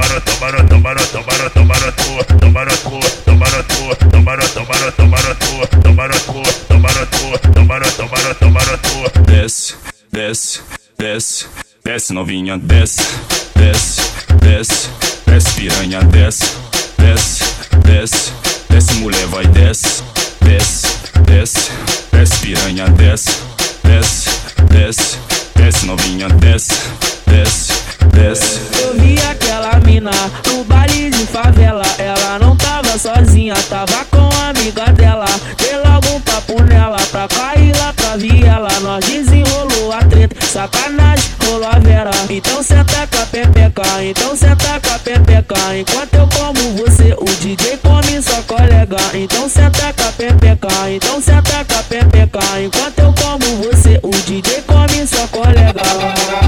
tomara, tomara, tomara, tomara, tomara, tomara tomara tomara tomara, tomara, tomara tomara tomara tomara, tomara. Desce, desce, desce, desce novinha, desce, desce, desce, desce piranha, desce, desce, desce, desce mulher vai desce, desce, desce, desce piranha, desce, desce, desce, desce novinha, desce, mina no baile de favela. Ela não tava sozinha, tava com a amiga dela. Dei logo um papo nela pra cair lá pra viela. Nós desenrolou a treta, sacanagem, rolou a vera. Então senta com a pepeca, então senta com a pepeca. Enquanto eu como você, o DJ come sua colega. Então senta com a pepeca, então senta com a pepeca. Enquanto eu como você, o DJ come sua colega.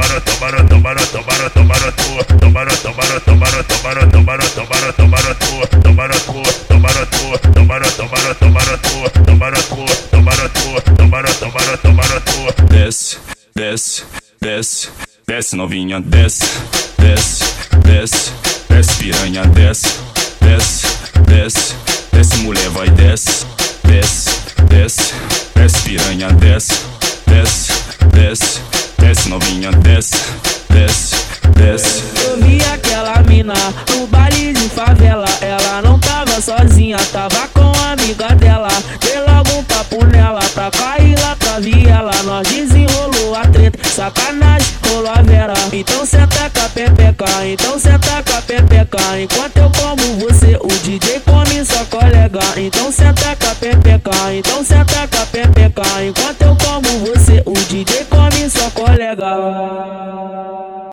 Tomara, tomara, tomara, tomara, tomara, tomara tomara, tomara, tomara, tomara, tomara, tomara, tomara tomara tomara tomara, tomara, tomara tomara tomara tomara, tomara. Desce, desce, desce, desce novinha, desce, desce, desce, desce piranha, desce, desce, desce, desce mulher vai desce, desce, desce, desce piranha, desce, desce, desce novinha, desce, desce, desce. Eu vi aquela mina no baile de favela. Ela não tava sozinha, tava com a amiga dela. Dei logo um papo nela pra cair lá pra viela. Nós desenrolou a treta, sacanagem, rolou a vera. Então senta com a pepeca, então senta com a pepeca. Enquanto eu como você, o DJ come sua colega. Então senta com a pepeca, então senta com a pepeca. Enquanto eu como você, o DJ come sua colega.